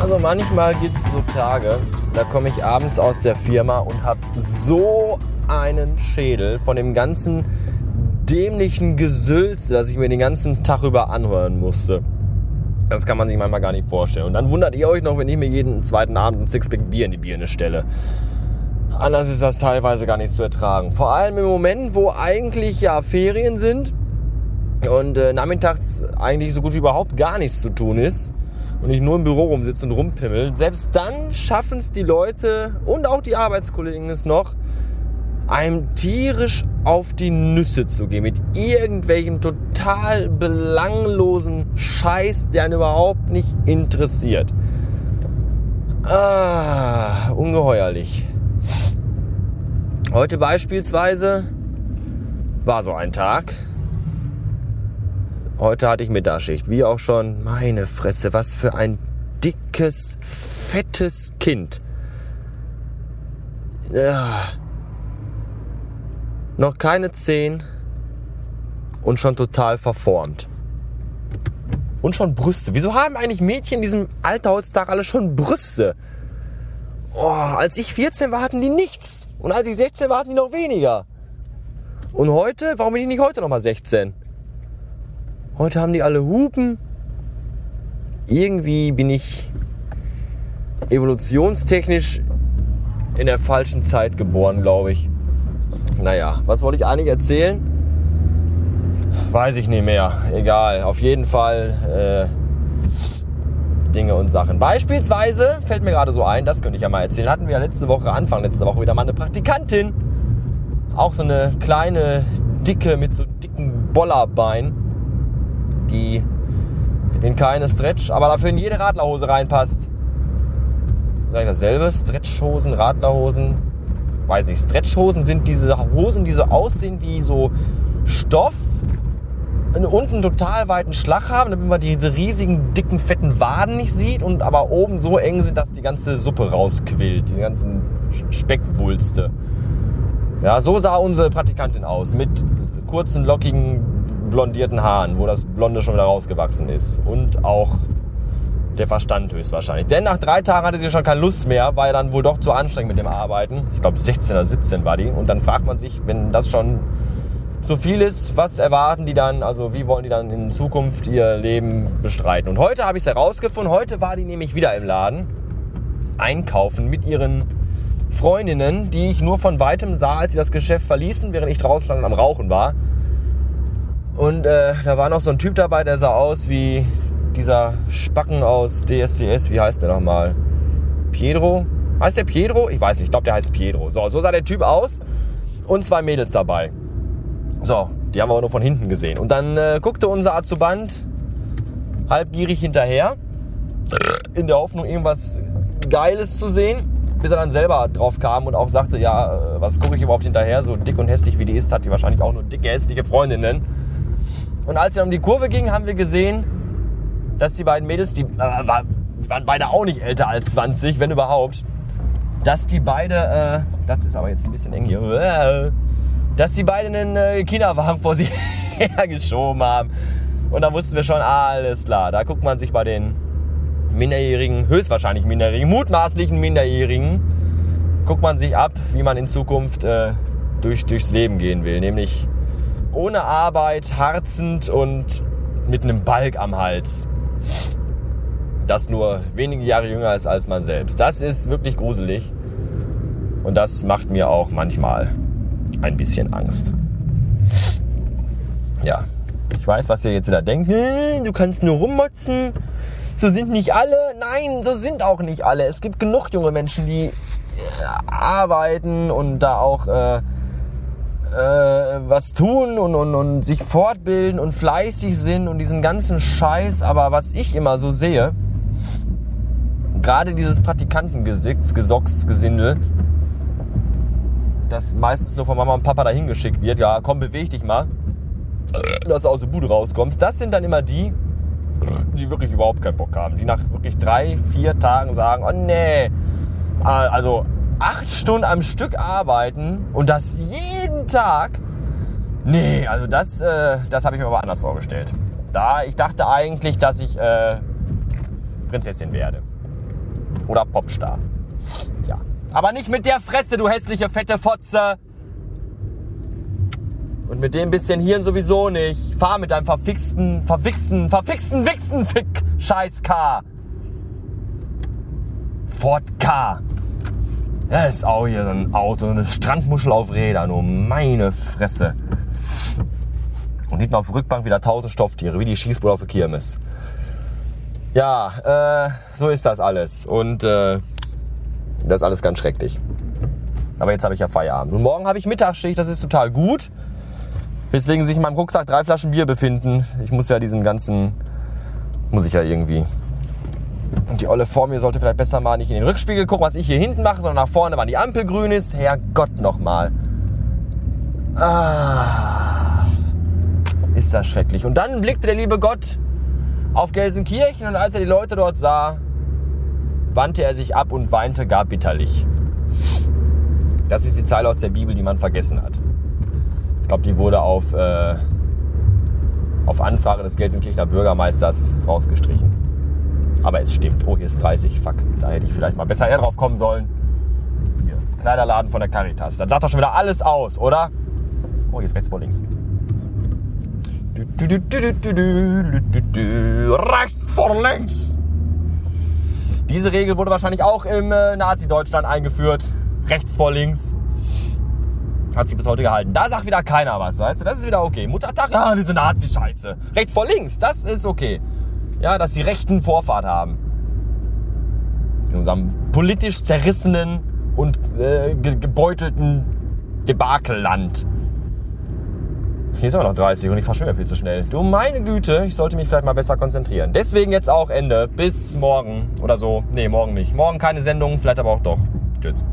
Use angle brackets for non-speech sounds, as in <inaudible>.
Also manchmal gibt es so Tage, da komme ich abends aus der Firma und habe so einen Schädel von dem ganzen dämlichen Gesülz, das ich mir den ganzen Tag über anhören musste. Das kann man sich manchmal gar nicht vorstellen. Und dann wundert ihr euch noch, wenn ich mir jeden zweiten Abend ein Sixpack Bier in die Birne stelle. Anders ist das teilweise gar nicht zu ertragen. Vor allem im Moment, wo eigentlich ja Ferien sind und äh, nachmittags eigentlich so gut wie überhaupt gar nichts zu tun ist und ich nur im Büro rumsitze und rumpimmel. Selbst dann schaffen es die Leute und auch die Arbeitskollegen es noch, einem tierisch auf die Nüsse zu gehen mit irgendwelchem total belanglosen Scheiß, der einen überhaupt nicht interessiert. Ah, ungeheuerlich. Heute beispielsweise war so ein Tag. Heute hatte ich Mittagsschicht, wie auch schon. Meine Fresse, was für ein dickes, fettes Kind. Ja. Noch keine zehn und schon total verformt. Und schon Brüste. Wieso haben eigentlich Mädchen in diesem Alter heutzutage alle schon Brüste? Oh, als ich 14 war, hatten die nichts. Und als ich 16 war, hatten die noch weniger. Und heute, warum bin ich nicht heute nochmal 16? Heute haben die alle Hupen. Irgendwie bin ich evolutionstechnisch in der falschen Zeit geboren, glaube ich. Naja, was wollte ich eigentlich erzählen? Weiß ich nicht mehr. Egal. Auf jeden Fall äh, Dinge und Sachen. Beispielsweise fällt mir gerade so ein, das könnte ich ja mal erzählen. Hatten wir ja letzte Woche, Anfang letzte Woche wieder mal eine Praktikantin. Auch so eine kleine, dicke mit so dicken Bollerbein, die in keine Stretch, aber dafür in jede Radlerhose reinpasst. Sag ich dasselbe? Stretchhosen, Radlerhosen, weiß nicht, Stretchhosen sind diese Hosen, die so aussehen wie so Stoff unten einen total weiten Schlag haben, damit man diese riesigen, dicken, fetten Waden nicht sieht und aber oben so eng sind, dass die ganze Suppe rausquillt, die ganzen Speckwulste. Ja, so sah unsere Praktikantin aus, mit kurzen, lockigen, blondierten Haaren, wo das Blonde schon wieder rausgewachsen ist. Und auch der Verstand höchstwahrscheinlich. Denn nach drei Tagen hatte sie schon keine Lust mehr, war ja dann wohl doch zu anstrengend mit dem Arbeiten. Ich glaube 16 oder 17 war die. Und dann fragt man sich, wenn das schon zu viel ist, was erwarten die dann, also wie wollen die dann in Zukunft ihr Leben bestreiten. Und heute habe ich es herausgefunden, heute war die nämlich wieder im Laden einkaufen mit ihren Freundinnen, die ich nur von weitem sah, als sie das Geschäft verließen, während ich draußen stand und am Rauchen war. Und äh, da war noch so ein Typ dabei, der sah aus wie dieser Spacken aus DSDS, wie heißt der nochmal? Pietro? Heißt der Pietro? Ich weiß nicht, ich glaube, der heißt Pietro. So, so sah der Typ aus und zwei Mädels dabei. So, die haben wir aber nur von hinten gesehen. Und dann äh, guckte unser Azuband halbgierig hinterher, in der Hoffnung, irgendwas Geiles zu sehen, bis er dann selber drauf kam und auch sagte, ja, äh, was gucke ich überhaupt hinterher? So dick und hässlich wie die ist, hat die wahrscheinlich auch nur dicke, hässliche Freundinnen. Und als er um die Kurve ging, haben wir gesehen, dass die beiden Mädels, die, äh, war, die waren beide auch nicht älter als 20, wenn überhaupt, dass die beide, äh, das ist aber jetzt ein bisschen eng hier, äh, dass die beide einen äh, Kinderwagen vor sich <laughs> hergeschoben haben. Und da wussten wir schon, alles klar, da guckt man sich bei den Minderjährigen, höchstwahrscheinlich Minderjährigen, mutmaßlichen Minderjährigen, guckt man sich ab, wie man in Zukunft äh, durch, durchs Leben gehen will. Nämlich ohne Arbeit, harzend und mit einem Balk am Hals. Das nur wenige Jahre jünger ist als man selbst. Das ist wirklich gruselig. Und das macht mir auch manchmal ein bisschen Angst. Ja, ich weiß, was ihr jetzt wieder denkt. Du kannst nur rummotzen. So sind nicht alle. Nein, so sind auch nicht alle. Es gibt genug junge Menschen, die äh, arbeiten und da auch äh, was tun und, und, und sich fortbilden und fleißig sind und diesen ganzen Scheiß. Aber was ich immer so sehe, gerade dieses Praktikantengesicks, Gesocks, Gesindel, das meistens nur von Mama und Papa dahin geschickt wird. Ja, komm, beweg dich mal, dass du aus der Bude rauskommst. Das sind dann immer die, die wirklich überhaupt keinen Bock haben. Die nach wirklich drei, vier Tagen sagen, oh nee, also acht Stunden am Stück arbeiten und das jeden Tag. Nee, also das, äh, das habe ich mir aber anders vorgestellt. Da, ich dachte eigentlich, dass ich äh, Prinzessin werde. Oder Popstar. Ja. Aber nicht mit der Fresse, du hässliche fette Fotze. Und mit dem bisschen Hirn sowieso nicht. Fahr mit deinem verfixten, verfixten, wichsen, fick, scheiß K. Ford K. Das ist auch hier so ein Auto, eine Strandmuschel auf Rädern, nur meine Fresse. Und hinten auf der Rückbank wieder tausend Stofftiere, wie die Schießbude auf der Kirmes. Ja, äh, so ist das alles. Und äh, das ist alles ganz schrecklich. Aber jetzt habe ich ja Feierabend. Und morgen habe ich Mittagsschicht, das ist total gut. Weswegen sich in meinem Rucksack drei Flaschen Bier befinden. Ich muss ja diesen ganzen, muss ich ja irgendwie. Und die Olle vor mir sollte vielleicht besser mal nicht in den Rückspiegel gucken, was ich hier hinten mache, sondern nach vorne, wann die Ampel grün ist. Herrgott nochmal. Ah, ist das schrecklich. Und dann blickte der liebe Gott auf Gelsenkirchen und als er die Leute dort sah, wandte er sich ab und weinte gar bitterlich. Das ist die Zeile aus der Bibel, die man vergessen hat glaube, die wurde auf, äh, auf Anfrage des Gelsenkirchener Bürgermeisters rausgestrichen. Aber es stimmt. Oh, hier ist 30. Fuck, da hätte ich vielleicht mal besser eher drauf kommen sollen. Hier, Kleiderladen von der Caritas. Dann sagt doch schon wieder alles aus, oder? Oh, hier ist rechts vor links. Rechts vor links. Diese Regel wurde wahrscheinlich auch im äh, Nazi-Deutschland eingeführt. Rechts vor links. Hat sich bis heute gehalten. Da sagt wieder keiner was, weißt du? Das ist wieder okay. Muttertag, ja, diese Nazi-Scheiße. Rechts vor links, das ist okay. Ja, dass die Rechten Vorfahrt haben. In unserem politisch zerrissenen und äh, gebeutelten Debakelland. Hier ist aber noch 30 und ich fahre schon wieder viel zu schnell. Du meine Güte, ich sollte mich vielleicht mal besser konzentrieren. Deswegen jetzt auch Ende. Bis morgen oder so. Nee, morgen nicht. Morgen keine Sendung, vielleicht aber auch doch. Tschüss.